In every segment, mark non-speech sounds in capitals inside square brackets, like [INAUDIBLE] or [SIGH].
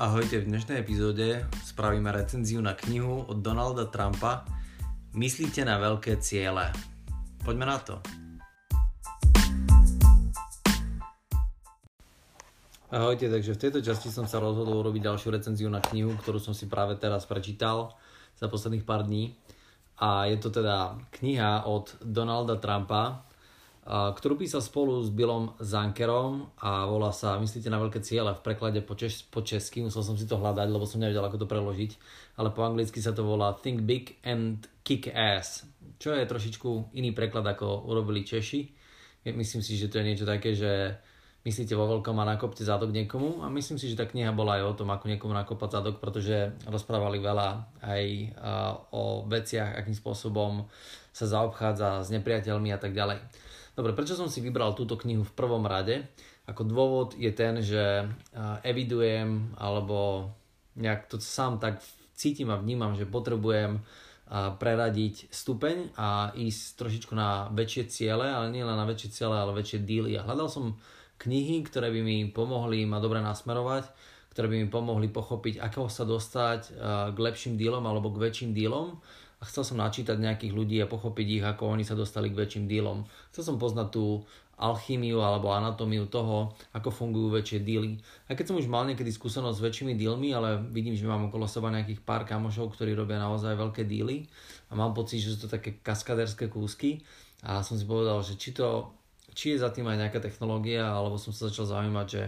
Ahojte, v dnešnej epizóde spravíme recenziu na knihu od Donalda Trumpa Myslíte na veľké ciele. Poďme na to. Ahojte, takže v tejto časti som sa rozhodol urobiť ďalšiu recenziu na knihu, ktorú som si práve teraz prečítal za posledných pár dní. A je to teda kniha od Donalda Trumpa, ktorú písal spolu s Billom Zankerom a volá sa Myslíte na veľké ciele v preklade po, čes, po česky, musel som si to hľadať, lebo som nevedel, ako to preložiť, ale po anglicky sa to volá Think Big and Kick Ass, čo je trošičku iný preklad, ako urobili Češi. Myslím si, že to je niečo také, že myslíte vo veľkom a nakopte zadok niekomu a myslím si, že tá kniha bola aj o tom, ako niekomu nakopať zadok, pretože rozprávali veľa aj o veciach, akým spôsobom sa zaobchádza s nepriateľmi a tak ďalej. Dobre, prečo som si vybral túto knihu v prvom rade? Ako dôvod je ten, že evidujem alebo nejak to sám tak cítim a vnímam, že potrebujem preradiť stupeň a ísť trošičku na väčšie ciele, ale nie len na väčšie ciele, ale väčšie díly. A hľadal som knihy, ktoré by mi pomohli ma dobre nasmerovať, ktoré by mi pomohli pochopiť, ako sa dostať k lepším dílom alebo k väčším dílom a chcel som načítať nejakých ľudí a pochopiť ich, ako oni sa dostali k väčším dílom. Chcel som poznať tú alchýmiu alebo anatómiu toho, ako fungujú väčšie díly. A keď som už mal niekedy skúsenosť s väčšími dílmi, ale vidím, že mám okolo seba nejakých pár kamošov, ktorí robia naozaj veľké díly a mám pocit, že sú to také kaskaderské kúsky a som si povedal, že či, to, či je za tým aj nejaká technológia, alebo som sa začal zaujímať, že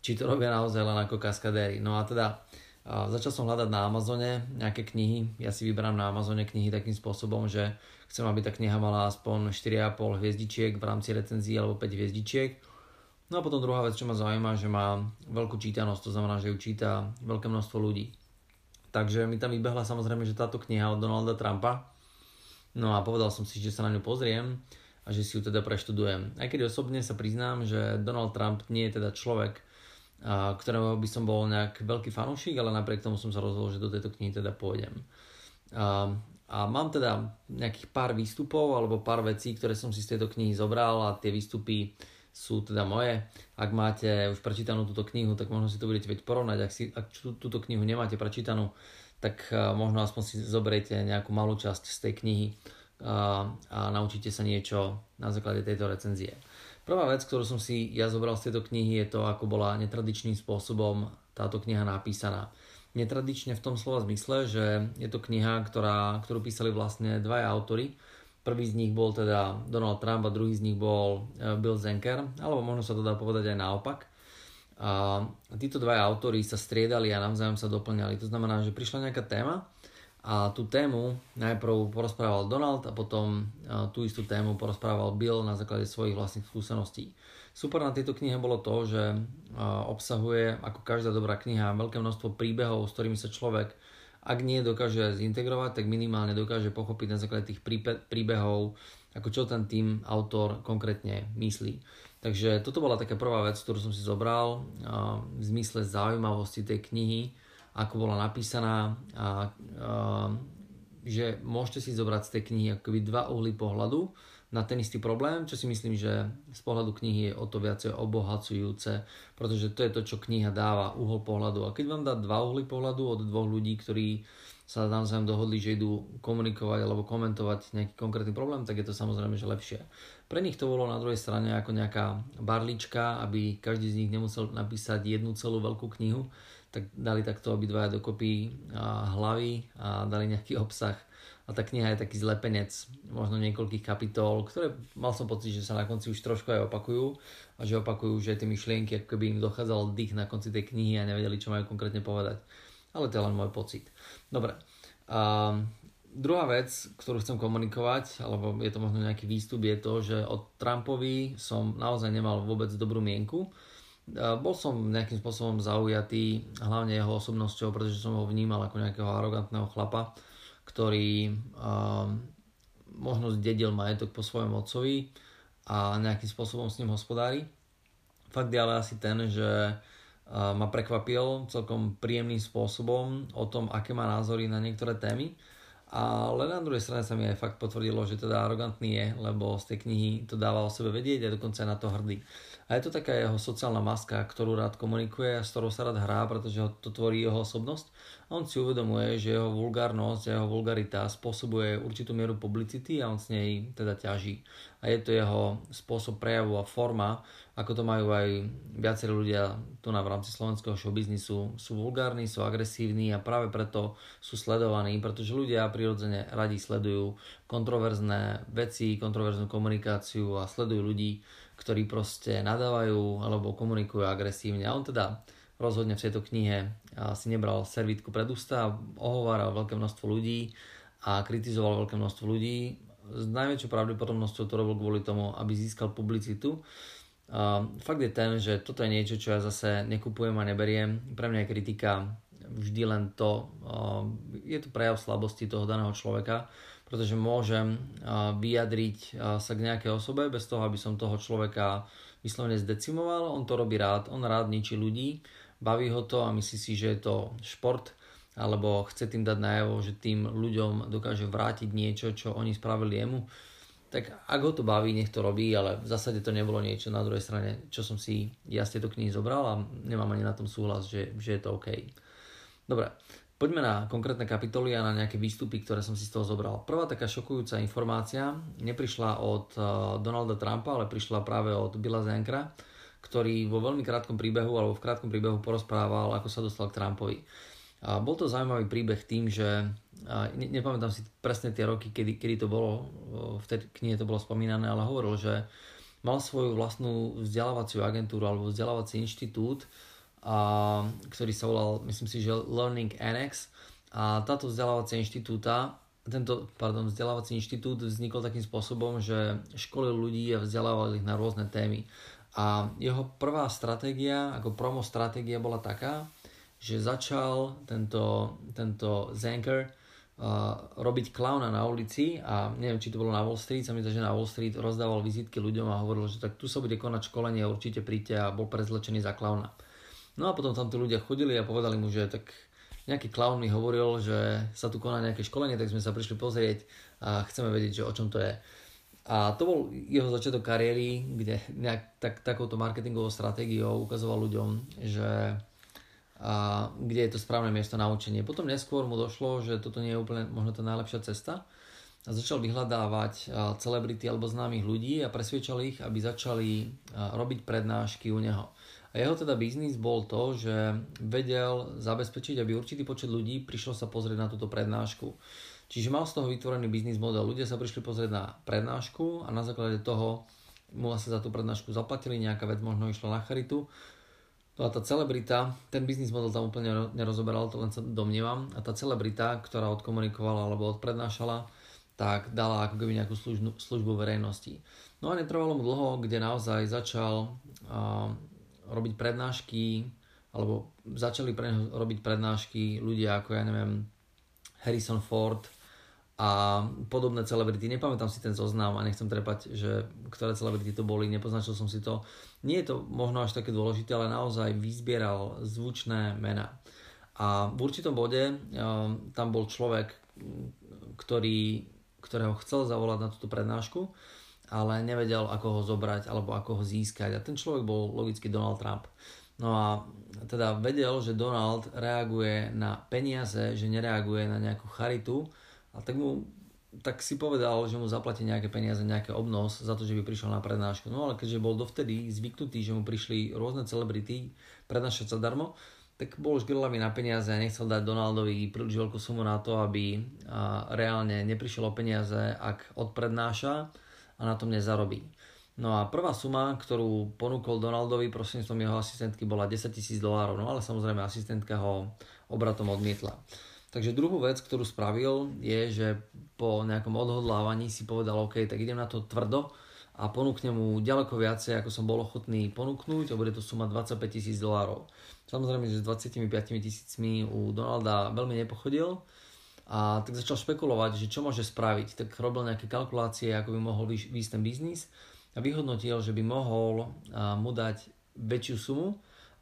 či to robia naozaj len ako kaskadéry. No a teda začal som hľadať na Amazone nejaké knihy. Ja si vyberám na Amazone knihy takým spôsobom, že chcem, aby tá kniha mala aspoň 4,5 hviezdičiek v rámci recenzií alebo 5 hviezdičiek. No a potom druhá vec, čo ma zaujíma, že má veľkú čítanosť, to znamená, že ju číta veľké množstvo ľudí. Takže mi tam vybehla samozrejme, že táto kniha od Donalda Trumpa. No a povedal som si, že sa na ňu pozriem a že si ju teda preštudujem. Aj keď osobne sa priznám, že Donald Trump nie je teda človek, ktorého by som bol nejak veľký fanúšik, ale napriek tomu som sa rozhodol, že do tejto knihy teda pôjdem. A, a mám teda nejakých pár výstupov alebo pár vecí, ktoré som si z tejto knihy zobral a tie výstupy sú teda moje. Ak máte už prečítanú túto knihu, tak možno si to budete vedieť porovnať. Ak, si, ak túto knihu nemáte prečítanú, tak možno aspoň si zoberiete nejakú malú časť z tej knihy a, a naučíte sa niečo na základe tejto recenzie. Prvá vec, ktorú som si ja zobral z tejto knihy je to, ako bola netradičným spôsobom táto kniha napísaná. Netradične v tom slova zmysle, že je to kniha, ktorá, ktorú písali vlastne dvaja autory. Prvý z nich bol teda Donald Trump a druhý z nich bol e, Bill Zenker, alebo možno sa to dá povedať aj naopak. A títo dvaja autory sa striedali a navzájom sa doplňali. To znamená, že prišla nejaká téma a tú tému najprv porozprával Donald a potom tú istú tému porozprával Bill na základe svojich vlastných skúseností. Super na tejto knihe bolo to, že obsahuje, ako každá dobrá kniha, veľké množstvo príbehov, s ktorými sa človek, ak nie dokáže zintegrovať, tak minimálne dokáže pochopiť na základe tých príbehov, ako čo ten tým autor konkrétne myslí. Takže toto bola taká prvá vec, ktorú som si zobral v zmysle zaujímavosti tej knihy, ako bola napísaná a, a že môžete si zobrať z tej knihy akoby dva uhly pohľadu na ten istý problém, čo si myslím, že z pohľadu knihy je o to viacej obohacujúce, pretože to je to, čo kniha dáva, uhol pohľadu. A keď vám dá dva uhly pohľadu od dvoch ľudí, ktorí sa navzájom dohodli, že idú komunikovať alebo komentovať nejaký konkrétny problém, tak je to samozrejme, že lepšie. Pre nich to bolo na druhej strane ako nejaká barlička, aby každý z nich nemusel napísať jednu celú veľkú knihu, tak dali takto obidvaja dokopy hlavy a dali nejaký obsah. A tá kniha je taký zlepenec možno niekoľkých kapitol, ktoré mal som pocit, že sa na konci už trošku aj opakujú a že opakujú, že tie myšlienky, ako keby im dochádzal dých na konci tej knihy a nevedeli, čo majú konkrétne povedať. Ale to je len môj pocit. Dobre. A druhá vec, ktorú chcem komunikovať, alebo je to možno nejaký výstup, je to, že od Trumpovi som naozaj nemal vôbec dobrú mienku bol som nejakým spôsobom zaujatý hlavne jeho osobnosťou, pretože som ho vnímal ako nejakého arogantného chlapa, ktorý uh, možno zdedil majetok po svojom otcovi a nejakým spôsobom s ním hospodári. Fakt je ale asi ten, že uh, ma prekvapil celkom príjemným spôsobom o tom, aké má názory na niektoré témy Ale na druhej strane sa mi aj fakt potvrdilo, že teda arogantný je, lebo z tej knihy to dáva o sebe vedieť a dokonca je na to hrdý. A je to taká jeho sociálna maska, ktorú rád komunikuje a s ktorou sa rád hrá, pretože to tvorí jeho osobnosť. A on si uvedomuje, že jeho vulgárnosť a jeho vulgarita spôsobuje určitú mieru publicity a on s nej teda ťaží. A je to jeho spôsob prejavu a forma, ako to majú aj viacerí ľudia tu na v rámci slovenského showbiznisu. Sú vulgárni, sú agresívni a práve preto sú sledovaní, pretože ľudia prirodzene radi sledujú kontroverzné veci, kontroverznú komunikáciu a sledujú ľudí, ktorí proste nadávajú alebo komunikujú agresívne. A on teda rozhodne v tejto knihe si nebral servítku pred ústa, ohováral veľké množstvo ľudí a kritizoval veľké množstvo ľudí. S najväčšou pravdepodobnosťou to robil kvôli tomu, aby získal publicitu. fakt je ten, že toto je niečo, čo ja zase nekupujem a neberiem. Pre mňa je kritika vždy len to, je to prejav slabosti toho daného človeka pretože môžem vyjadriť sa k nejakej osobe bez toho, aby som toho človeka vyslovene zdecimoval. On to robí rád, on rád ničí ľudí, baví ho to a myslí si, že je to šport, alebo chce tým dať najavo, že tým ľuďom dokáže vrátiť niečo, čo oni spravili jemu. Tak ak ho to baví, nech to robí, ale v zásade to nebolo niečo na druhej strane, čo som si ja z tejto knihy zobral a nemám ani na tom súhlas, že, že je to OK. Dobre, Poďme na konkrétne kapitoly a na nejaké výstupy, ktoré som si z toho zobral. Prvá taká šokujúca informácia neprišla od eh, Donalda Trumpa, ale prišla práve od Billa Zankra, ktorý vo veľmi krátkom príbehu alebo v krátkom príbehu porozprával, ako sa dostal k Trumpovi. A bol to zaujímavý príbeh tým, že ne, nepamätám si presne tie roky, kedy, kedy to bolo, v tej knihe to bolo spomínané, ale hovoril, že mal svoju vlastnú vzdelávaciu agentúru alebo vzdelávací inštitút, a, ktorý sa volal, myslím si, že Learning Annex. A táto vzdelávacia inštitúta, tento pardon, vzdelávací inštitút vznikol takým spôsobom, že školil ľudí a vzdelával ich na rôzne témy. A jeho prvá stratégia, ako promo stratégia bola taká, že začal tento, tento Zanker uh, robiť klauna na ulici a neviem, či to bolo na Wall Street, sa mi zdá, že na Wall Street rozdával vizitky ľuďom a hovoril, že tak tu sa bude konať školenie, určite príďte a bol prezlečený za klauna. No a potom tam tí ľudia chodili a povedali mu, že tak nejaký klaun mi hovoril, že sa tu koná nejaké školenie, tak sme sa prišli pozrieť a chceme vedieť, že o čom to je. A to bol jeho začiatok kariéry, kde nejak tak, takouto marketingovou stratégiou ukazoval ľuďom, že a kde je to správne miesto na učenie. Potom neskôr mu došlo, že toto nie je úplne možno tá najlepšia cesta a začal vyhľadávať celebrity alebo známych ľudí a presviečal ich, aby začali robiť prednášky u neho. A jeho teda biznis bol to, že vedel zabezpečiť, aby určitý počet ľudí prišlo sa pozrieť na túto prednášku. Čiže mal z toho vytvorený biznis model. Ľudia sa prišli pozrieť na prednášku a na základe toho mu asi za tú prednášku zaplatili, nejaká vec možno išla na charitu. No a tá celebrita, ten biznis model tam úplne nerozoberal, to len sa domnievam. A tá celebrita, ktorá odkomunikovala alebo odprednášala, tak dala ako keby nejakú službu, službu verejnosti. No a netrvalo mu dlho, kde naozaj začal uh, robiť prednášky, alebo začali pre neho robiť prednášky ľudia ako, ja neviem, Harrison Ford a podobné celebrity. Nepamätám si ten zoznam a nechcem trepať, že ktoré celebrity to boli, nepoznačil som si to. Nie je to možno až také dôležité, ale naozaj vyzbieral zvučné mená. A v určitom bode um, tam bol človek, ktorý, ktorého chcel zavolať na túto prednášku ale nevedel, ako ho zobrať alebo ako ho získať. A ten človek bol logicky Donald Trump. No a teda vedel, že Donald reaguje na peniaze, že nereaguje na nejakú charitu a tak mu tak si povedal, že mu zaplatí nejaké peniaze, nejaké obnos za to, že by prišiel na prednášku. No ale keďže bol dovtedy zvyknutý, že mu prišli rôzne celebrity prednášať darmo, tak bol už grillavý na peniaze a nechcel dať Donaldovi príliš veľkú sumu na to, aby reálne neprišiel o peniaze, ak odprednáša a na tom nezarobí. No a prvá suma, ktorú ponúkol Donaldovi prostredníctvom jeho asistentky bola 10 tisíc dolárov, no ale samozrejme asistentka ho obratom odmietla. Takže druhú vec, ktorú spravil, je, že po nejakom odhodlávaní si povedal, OK, tak idem na to tvrdo a ponúknem mu ďaleko viacej, ako som bol ochotný ponúknuť a bude to suma 25 tisíc dolárov. Samozrejme, že s 25 tisícmi u Donalda veľmi nepochodil, a tak začal špekulovať, že čo môže spraviť. Tak robil nejaké kalkulácie, ako by mohol výjsť ten biznis a vyhodnotil, že by mohol mu dať väčšiu sumu.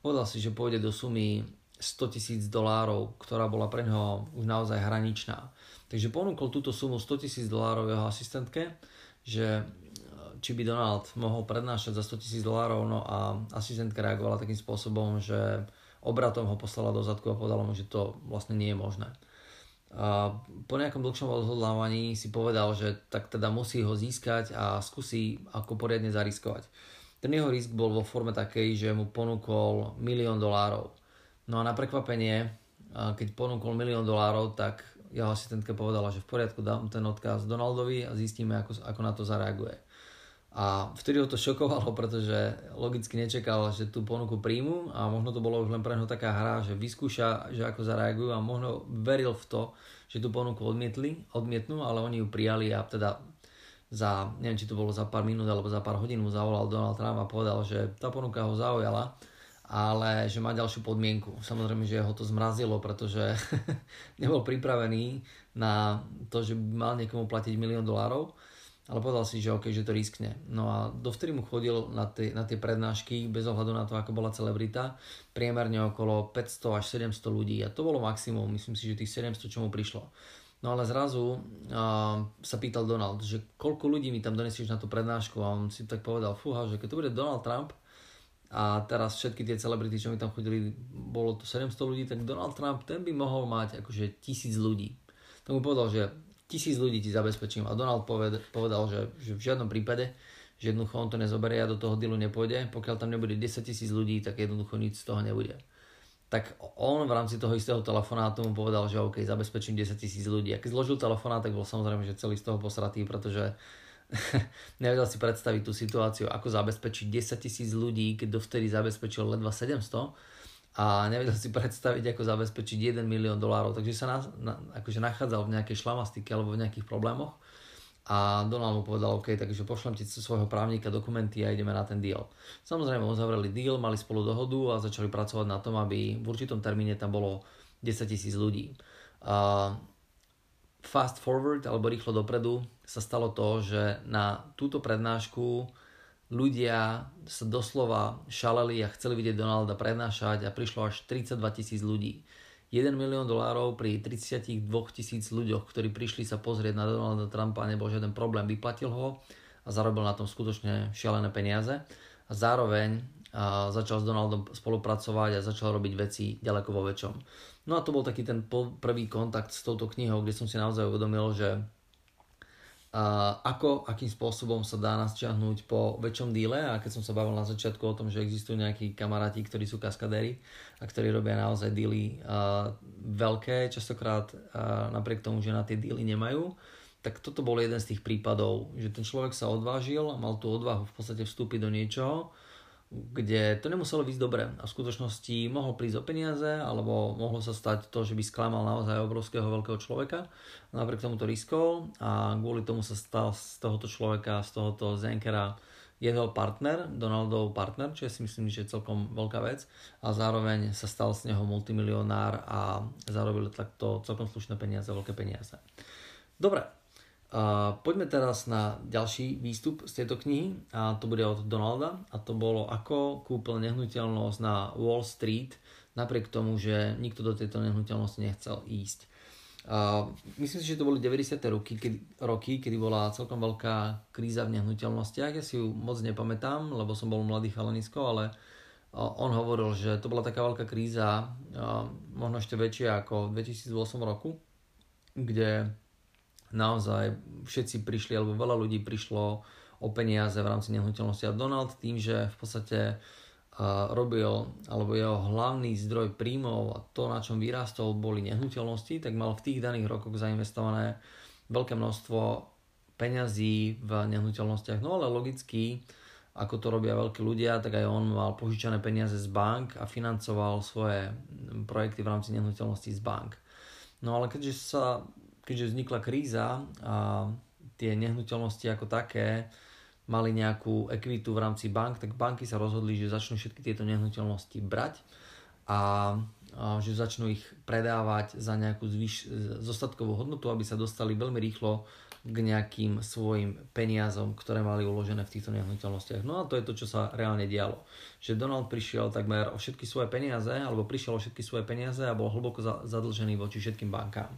Povedal si, že pôjde do sumy 100 tisíc dolárov, ktorá bola pre neho už naozaj hraničná. Takže ponúkol túto sumu 100 tisíc dolárov jeho asistentke, že či by Donald mohol prednášať za 100 tisíc dolárov, no a asistentka reagovala takým spôsobom, že obratom ho poslala do zadku a povedala mu, že to vlastne nie je možné. Po nejakom dlhšom odhodlávaní si povedal, že tak teda musí ho získať a skúsi ako poriadne zariskovať. Ten jeho risk bol vo forme takej, že mu ponúkol milión dolárov. No a na prekvapenie, keď ponúkol milión dolárov, tak jeho asistentka povedala, že v poriadku dám ten odkaz Donaldovi a zistíme, ako, ako na to zareaguje. A vtedy ho to šokovalo, pretože logicky nečakal, že tú ponuku príjmu a možno to bolo už len pre neho taká hra, že vyskúša, že ako zareagujú a možno veril v to, že tú ponuku odmietli, odmietnú, ale oni ju prijali a teda za, neviem či to bolo za pár minút alebo za pár hodín mu zavolal Donald Trump a povedal, že tá ponuka ho zaujala, ale že má ďalšiu podmienku. Samozrejme, že ho to zmrazilo, pretože [LAUGHS] nebol pripravený na to, že mal niekomu platiť milión dolárov ale povedal si, že OK, že to riskne. No a dovtedy mu chodil na tie, na tie prednášky, bez ohľadu na to, ako bola celebrita, priemerne okolo 500 až 700 ľudí a to bolo maximum, myslím si, že tých 700, čo mu prišlo. No ale zrazu uh, sa pýtal Donald, že koľko ľudí mi tam donesieš na tú prednášku a on si tak povedal, fúha, že keď to bude Donald Trump a teraz všetky tie celebrity, čo mi tam chodili, bolo to 700 ľudí, tak Donald Trump, ten by mohol mať akože tisíc ľudí. Tak mu povedal, že tisíc ľudí ti zabezpečím. A Donald poved, povedal, že, že v žiadnom prípade, že jednoducho on to nezoberie a do toho dealu nepôjde. Pokiaľ tam nebude 10 tisíc ľudí, tak jednoducho nič z toho nebude. Tak on v rámci toho istého telefonátu mu povedal, že OK, zabezpečím 10 tisíc ľudí. A keď zložil telefonát, tak bol samozrejme, že celý z toho posratý, pretože [LAUGHS] nevedel si predstaviť tú situáciu, ako zabezpečiť 10 tisíc ľudí, keď dovtedy zabezpečil ledva 700 a nevedel si predstaviť, ako zabezpečiť 1 milión dolárov, takže sa na, na, akože nachádzal v nejakej šlamastike alebo v nejakých problémoch a Donald mu povedal, OK, takže pošlem ti svojho právnika dokumenty a ideme na ten deal. Samozrejme, uzavreli deal, mali spolu dohodu a začali pracovať na tom, aby v určitom termíne tam bolo 10 tisíc ľudí. Uh, fast forward, alebo rýchlo dopredu, sa stalo to, že na túto prednášku ľudia sa doslova šaleli a chceli vidieť Donalda prednášať a prišlo až 32 tisíc ľudí. 1 milión dolárov pri 32 tisíc ľuďoch, ktorí prišli sa pozrieť na Donalda Trumpa, nebol žiaden problém, vyplatil ho a zarobil na tom skutočne šialené peniaze. A zároveň a začal s Donaldom spolupracovať a začal robiť veci ďaleko vo väčšom. No a to bol taký ten prvý kontakt s touto knihou, kde som si naozaj uvedomil, že ako, akým spôsobom sa dá nasťahnuť po väčšom díle? A keď som sa bavil na začiatku o tom, že existujú nejakí kamaráti, ktorí sú kaskadéri a ktorí robia naozaj díly uh, veľké, častokrát uh, napriek tomu, že na tie díly nemajú, tak toto bol jeden z tých prípadov, že ten človek sa odvážil a mal tú odvahu v podstate vstúpiť do niečoho, kde to nemuselo ísť dobre. A v skutočnosti mohol prísť o peniaze alebo mohlo sa stať to, že by sklamal naozaj obrovského veľkého človeka. Napriek tomu to riskol a kvôli tomu sa stal z tohoto človeka, z tohoto Zenkera jeho partner, Donaldov partner, čo si myslím, že je celkom veľká vec. A zároveň sa stal z neho multimilionár a zarobil takto celkom slušné peniaze, veľké peniaze. Dobre, poďme teraz na ďalší výstup z tejto knihy a to bude od Donalda a to bolo ako kúpil nehnuteľnosť na Wall Street napriek tomu, že nikto do tejto nehnuteľnosti nechcel ísť. A myslím si, že to boli 90. roky kedy, roky, kedy bola celkom veľká kríza v nehnuteľnostiach. Ja si ju moc nepamätám, lebo som bol mladý chalanisko, ale on hovoril, že to bola taká veľká kríza, možno ešte väčšia ako v 2008 roku, kde naozaj všetci prišli, alebo veľa ľudí prišlo o peniaze v rámci nehnuteľnosti. A Donald tým, že v podstate uh, robil, alebo jeho hlavný zdroj príjmov a to, na čom vyrastol, boli nehnuteľnosti, tak mal v tých daných rokoch zainvestované veľké množstvo peňazí v nehnuteľnostiach. No ale logicky, ako to robia veľkí ľudia, tak aj on mal požičané peniaze z bank a financoval svoje projekty v rámci nehnuteľností z bank. No ale keďže sa keďže vznikla kríza a tie nehnuteľnosti ako také mali nejakú ekvitu v rámci bank, tak banky sa rozhodli, že začnú všetky tieto nehnuteľnosti brať a, a že začnú ich predávať za nejakú zvyš, zostatkovú hodnotu, aby sa dostali veľmi rýchlo k nejakým svojim peniazom, ktoré mali uložené v týchto nehnuteľnostiach. No a to je to, čo sa reálne dialo. Že Donald prišiel takmer o všetky svoje peniaze, alebo prišiel o všetky svoje peniaze a bol hlboko zadlžený voči všetkým bankám.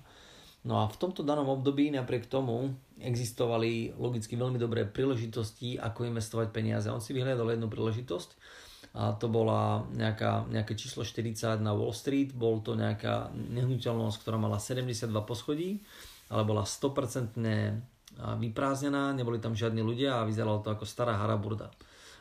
No a v tomto danom období napriek tomu existovali logicky veľmi dobré príležitosti, ako investovať peniaze. On si vyhľadal jednu príležitosť a to bola nejaká, nejaké číslo 40 na Wall Street, bol to nejaká nehnuteľnosť, ktorá mala 72 poschodí, ale bola 100% vyprázdnená, neboli tam žiadni ľudia a vyzeralo to ako stará haraburda.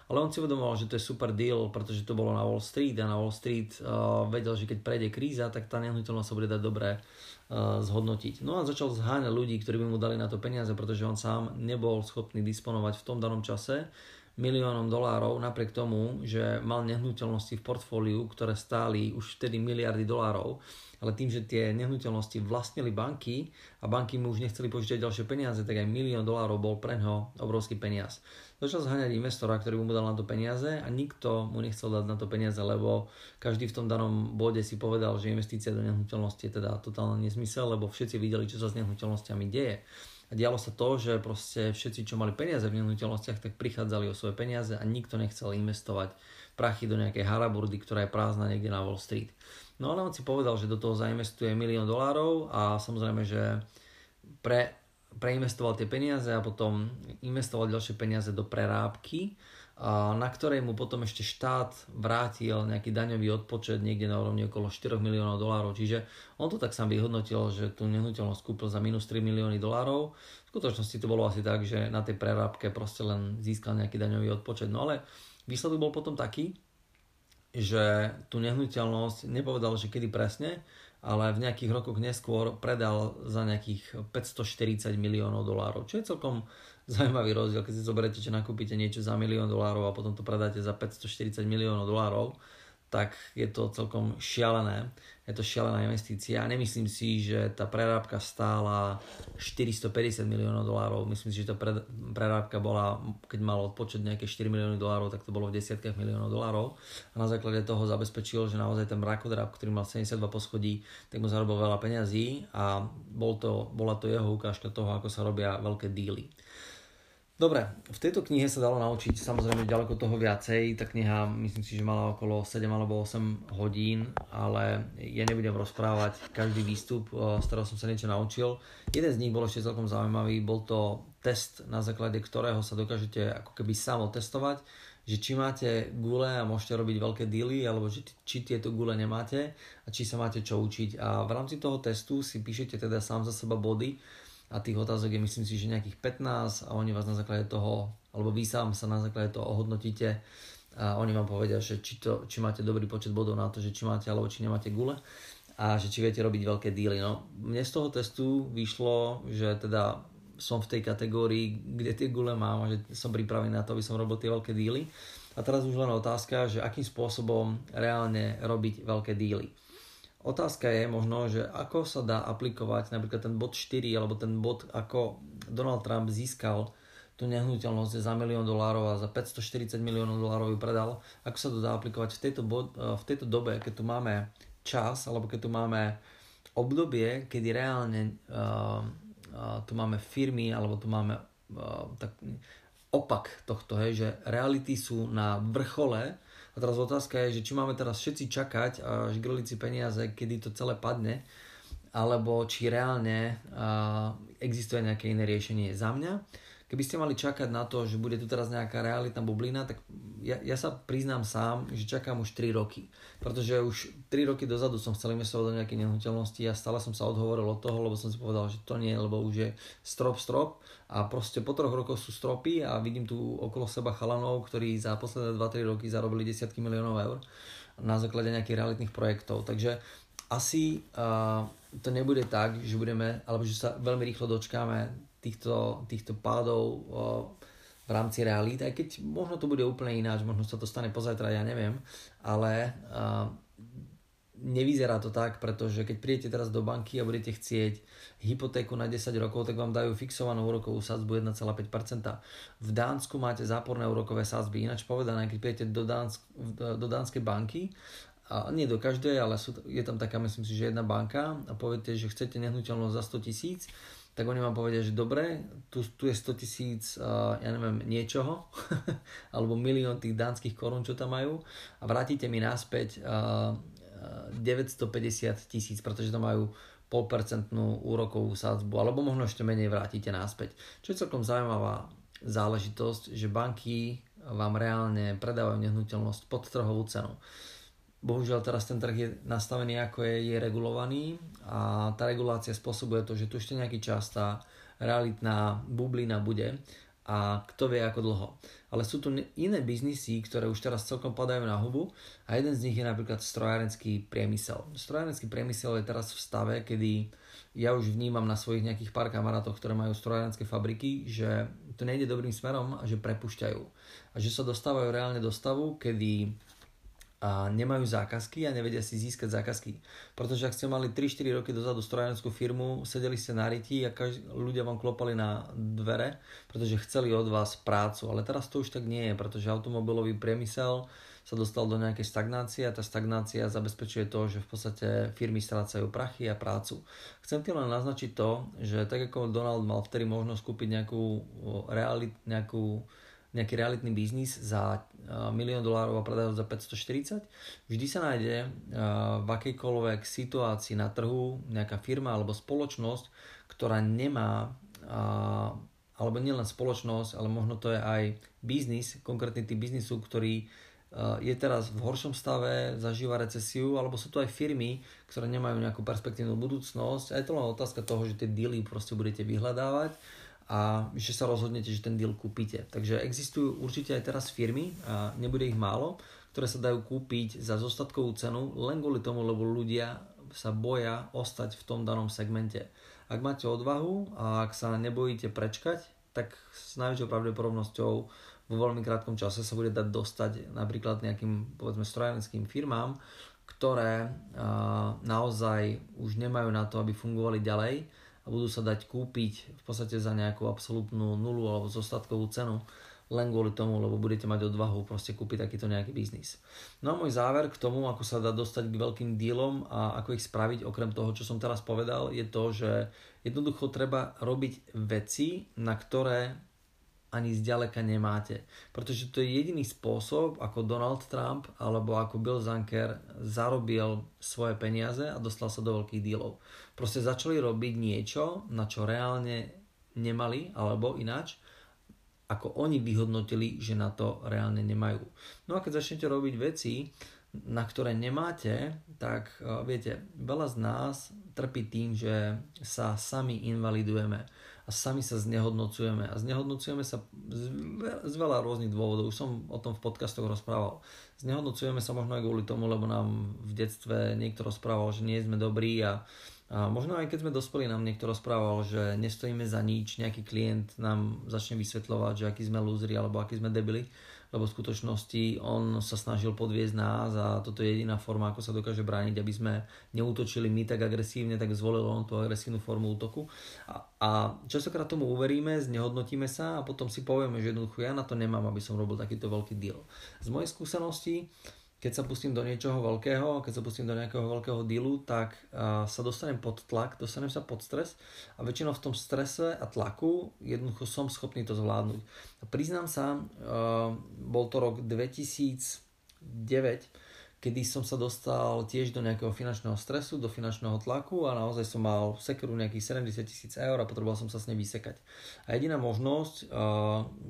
Ale on si uvedomoval, že to je super deal, pretože to bolo na Wall Street a na Wall Street uh, vedel, že keď prejde kríza, tak tá nehnuteľnosť sa bude dať dobre uh, zhodnotiť. No a začal zháňať ľudí, ktorí by mu dali na to peniaze, pretože on sám nebol schopný disponovať v tom danom čase miliónom dolárov, napriek tomu, že mal nehnuteľnosti v portfóliu, ktoré stáli už vtedy miliardy dolárov, ale tým, že tie nehnuteľnosti vlastnili banky a banky mu už nechceli požičať ďalšie peniaze, tak aj milión dolárov bol pre neho obrovský peniaz začal zháňať investora, ktorý mu dal na to peniaze a nikto mu nechcel dať na to peniaze, lebo každý v tom danom bode si povedal, že investícia do nehnuteľnosti je teda totálny nesmysel, lebo všetci videli, čo sa s nehnuteľnosťami deje. A dialo sa to, že proste všetci, čo mali peniaze v nehnuteľnostiach, tak prichádzali o svoje peniaze a nikto nechcel investovať prachy do nejakej haraburdy, ktorá je prázdna niekde na Wall Street. No ale on si povedal, že do toho zainvestuje milión dolárov a samozrejme, že pre preinvestoval tie peniaze a potom investoval ďalšie peniaze do prerábky, na ktorej mu potom ešte štát vrátil nejaký daňový odpočet niekde na úrovni okolo 4 miliónov dolárov. Čiže on to tak sám vyhodnotil, že tú nehnuteľnosť kúpil za minus 3 milióny dolárov. V skutočnosti to bolo asi tak, že na tej prerábke proste len získal nejaký daňový odpočet. No ale výsledok bol potom taký, že tú nehnuteľnosť nepovedal, že kedy presne, ale v nejakých rokoch neskôr predal za nejakých 540 miliónov dolárov, čo je celkom zaujímavý rozdiel, keď si zoberiete, že nakúpite niečo za milión dolárov a potom to predáte za 540 miliónov dolárov, tak je to celkom šialené je to šialená investícia. Nemyslím si, že tá prerábka stála 450 miliónov dolárov. Myslím si, že tá prerábka bola, keď mal odpočet nejaké 4 milióny dolárov, tak to bolo v desiatkách miliónov dolárov. A na základe toho zabezpečil, že naozaj ten mrakodrap, ktorý mal 72 poschodí, tak mu zarobil veľa peňazí a bol to, bola to jeho ukážka toho, ako sa robia veľké díly. Dobre, v tejto knihe sa dalo naučiť samozrejme ďaleko toho viacej. Tá kniha myslím si, že mala okolo 7 alebo 8 hodín, ale ja nebudem rozprávať každý výstup, z ktorého som sa niečo naučil. Jeden z nich bol ešte celkom zaujímavý, bol to test, na základe ktorého sa dokážete ako keby samo testovať, že či máte gule a môžete robiť veľké dealy, alebo či, či tieto gule nemáte a či sa máte čo učiť. A v rámci toho testu si píšete teda sám za seba body, a tých otázok je myslím si, že nejakých 15 a oni vás na základe toho, alebo vy sám sa na základe toho ohodnotíte a oni vám povedia, že či, to, či máte dobrý počet bodov na to, že či máte alebo či nemáte gule a že či viete robiť veľké díly. No, mne z toho testu vyšlo, že teda som v tej kategórii, kde tie gule mám a že som pripravený na to, aby som robil tie veľké díly. A teraz už len otázka, že akým spôsobom reálne robiť veľké díly. Otázka je možno, že ako sa dá aplikovať napríklad ten bod 4 alebo ten bod, ako Donald Trump získal tú nehnuteľnosť za milión dolárov a za 540 miliónov dolárov ju predal, ako sa to dá aplikovať v tejto, bod, v tejto dobe, keď tu máme čas, alebo keď tu máme obdobie, kedy reálne uh, uh, tu máme firmy, alebo tu máme uh, tak, opak tohto, hej, že reality sú na vrchole a teraz otázka je, že či máme teraz všetci čakať a žgrliť si peniaze, kedy to celé padne, alebo či reálne uh, existuje nejaké iné riešenie. Za mňa keby ste mali čakať na to, že bude tu teraz nejaká realitná bublina, tak ja, ja sa priznám sám, že čakám už 3 roky. Pretože už 3 roky dozadu som chcel investovať do nejakej nehnuteľnosti a stále som sa odhovoril od toho, lebo som si povedal, že to nie, lebo už je strop, strop a proste po troch rokoch sú stropy a vidím tu okolo seba chalanov, ktorí za posledné 2-3 roky zarobili desiatky miliónov eur na základe nejakých realitných projektov. Takže asi uh, to nebude tak, že budeme, alebo že sa veľmi rýchlo dočkáme týchto, týchto pádov v rámci realít, aj keď možno to bude úplne ináč, možno sa to stane pozajtra, ja neviem, ale nevyzerá to tak, pretože keď prídete teraz do banky a budete chcieť hypotéku na 10 rokov, tak vám dajú fixovanú úrokovú sadzbu 1,5%. V Dánsku máte záporné úrokové sadzby, ináč povedané, keď prídete do, Dánsk, do Dánskej banky, a nie do každej, ale sú, je tam taká, myslím si, že jedna banka a poviete, že chcete nehnuteľnosť za 100 tisíc, tak oni vám povedia, že dobre, tu, tu je 100 tisíc, uh, ja neviem, niečoho, [LAUGHS] alebo milión tých dánskych korún, čo tam majú a vrátite mi naspäť uh, 950 tisíc, pretože tam majú polpercentnú úrokovú sadzbu, alebo možno ešte menej vrátite naspäť. Čo je celkom zaujímavá záležitosť, že banky vám reálne predávajú nehnuteľnosť pod trhovú cenu. Bohužiaľ teraz ten trh je nastavený ako je, je regulovaný a tá regulácia spôsobuje to, že tu ešte nejaký čas tá realitná bublina bude a kto vie ako dlho. Ale sú tu iné biznisy, ktoré už teraz celkom padajú na hubu a jeden z nich je napríklad strojárenský priemysel. Strojárenský priemysel je teraz v stave, kedy ja už vnímam na svojich nejakých pár kamarátoch, ktoré majú strojárenské fabriky, že to nejde dobrým smerom a že prepušťajú. A že sa dostávajú reálne do stavu, kedy a nemajú zákazky a nevedia si získať zákazky. Pretože ak ste mali 3-4 roky dozadu strojárenskú firmu, sedeli ste na riti a každý, ľudia vám klopali na dvere, pretože chceli od vás prácu. Ale teraz to už tak nie je, pretože automobilový priemysel sa dostal do nejakej stagnácie a tá stagnácia zabezpečuje to, že v podstate firmy strácajú prachy a prácu. Chcem tým len naznačiť to, že tak ako Donald mal vtedy možnosť kúpiť nejakú, realit, nejakú nejaký realitný biznis za milión dolárov a predať za 540, vždy sa nájde v akejkoľvek situácii na trhu nejaká firma alebo spoločnosť, ktorá nemá alebo nielen spoločnosť, ale možno to je aj biznis, konkrétny typ biznisu, ktorý je teraz v horšom stave, zažíva recesiu, alebo sú to aj firmy, ktoré nemajú nejakú perspektívnu budúcnosť. A je to len otázka toho, že tie dealy proste budete vyhľadávať a že sa rozhodnete, že ten deal kúpite. Takže existujú určite aj teraz firmy, a nebude ich málo, ktoré sa dajú kúpiť za zostatkovú cenu len kvôli tomu, lebo ľudia sa boja ostať v tom danom segmente. Ak máte odvahu a ak sa nebojíte prečkať, tak s najväčšou pravdepodobnosťou vo veľmi krátkom čase sa bude dať dostať napríklad nejakým povedzme strojárenským firmám, ktoré naozaj už nemajú na to, aby fungovali ďalej a budú sa dať kúpiť v podstate za nejakú absolútnu nulu alebo zostatkovú cenu len kvôli tomu, lebo budete mať odvahu proste kúpiť takýto nejaký biznis. No a môj záver k tomu, ako sa dá dostať k veľkým dílom a ako ich spraviť, okrem toho, čo som teraz povedal, je to, že jednoducho treba robiť veci, na ktoré ani zďaleka nemáte. Pretože to je jediný spôsob, ako Donald Trump alebo ako Bill Zanker zarobil svoje peniaze a dostal sa do veľkých dílov. Proste začali robiť niečo, na čo reálne nemali, alebo ináč, ako oni vyhodnotili, že na to reálne nemajú. No a keď začnete robiť veci, na ktoré nemáte, tak viete, veľa z nás trpí tým, že sa sami invalidujeme a sami sa znehodnocujeme. A znehodnocujeme sa z, z veľa rôznych dôvodov. Už som o tom v podcastoch rozprával. Znehodnocujeme sa možno aj kvôli tomu, lebo nám v detstve niekto rozprával, že nie sme dobrí a, a možno aj keď sme dospeli, nám niekto rozprával, že nestojíme za nič, nejaký klient nám začne vysvetľovať, že aký sme lúzri alebo aký sme debili lebo v skutočnosti on sa snažil podviezť nás a toto je jediná forma, ako sa dokáže brániť, aby sme neútočili my tak agresívne, tak zvolil on tú agresívnu formu útoku. A, a častokrát tomu uveríme, znehodnotíme sa a potom si povieme, že jednoducho ja na to nemám, aby som robil takýto veľký deal. Z mojej skúsenosti keď sa pustím do niečoho veľkého, keď sa pustím do nejakého veľkého dealu, tak uh, sa dostanem pod tlak, dostanem sa pod stres a väčšinou v tom strese a tlaku jednoducho som schopný to zvládnuť. A priznám sa, uh, bol to rok 2009, kedy som sa dostal tiež do nejakého finančného stresu, do finančného tlaku a naozaj som mal sekeru nejakých 70 tisíc eur a potreboval som sa s nej vysekať. A jediná možnosť,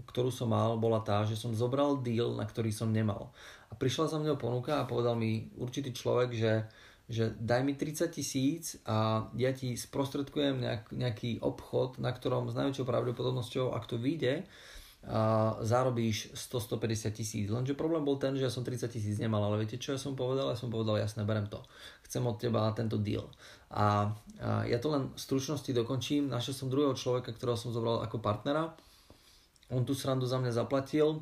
ktorú som mal, bola tá, že som zobral deal, na ktorý som nemal prišla za mňou ponuka a povedal mi určitý človek, že, že daj mi 30 tisíc a ja ti sprostredkujem nejak, nejaký obchod, na ktorom s najväčšou pravdepodobnosťou, ak to vyjde, a zarobíš 100-150 tisíc. Lenže problém bol ten, že ja som 30 tisíc nemal, ale viete čo ja som povedal? Ja som povedal, jasne, berem to. Chcem od teba tento deal. A, a ja to len v stručnosti dokončím. Našiel som druhého človeka, ktorého som zobral ako partnera. On tú srandu za mňa zaplatil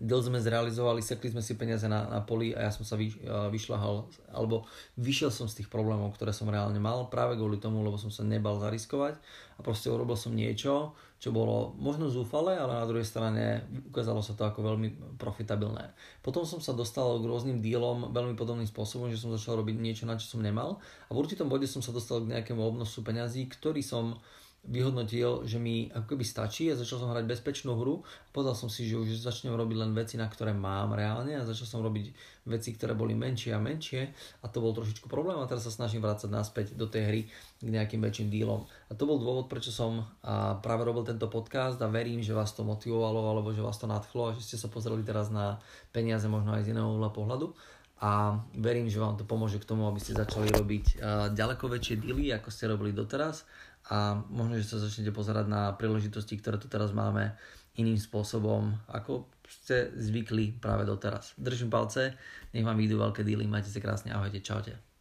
deal sme zrealizovali, sekli sme si peniaze na, na poli a ja som sa vy, vyšľahal, alebo vyšiel som z tých problémov, ktoré som reálne mal, práve kvôli tomu, lebo som sa nebal zariskovať a proste urobil som niečo, čo bolo možno zúfale, ale na druhej strane ukázalo sa to ako veľmi profitabilné. Potom som sa dostal k rôznym dílom veľmi podobným spôsobom, že som začal robiť niečo, na čo som nemal a v určitom bode som sa dostal k nejakému obnosu peňazí, ktorý som vyhodnotil, že mi ako keby stačí a začal som hrať bezpečnú hru. Povedal som si, že už začnem robiť len veci, na ktoré mám reálne a začal som robiť veci, ktoré boli menšie a menšie a to bol trošičku problém a teraz sa snažím vrácať naspäť do tej hry k nejakým väčším dílom. A to bol dôvod, prečo som práve robil tento podcast a verím, že vás to motivovalo alebo že vás to nadchlo a že ste sa pozreli teraz na peniaze možno aj z iného uhla pohľadu a verím, že vám to pomôže k tomu, aby ste začali robiť ďaleko väčšie díly, ako ste robili doteraz a možno, že sa začnete pozerať na príležitosti, ktoré tu teraz máme iným spôsobom, ako ste zvykli práve doteraz. Držím palce, nech vám vyjdú veľké díly, majte sa krásne, ahojte, čaute.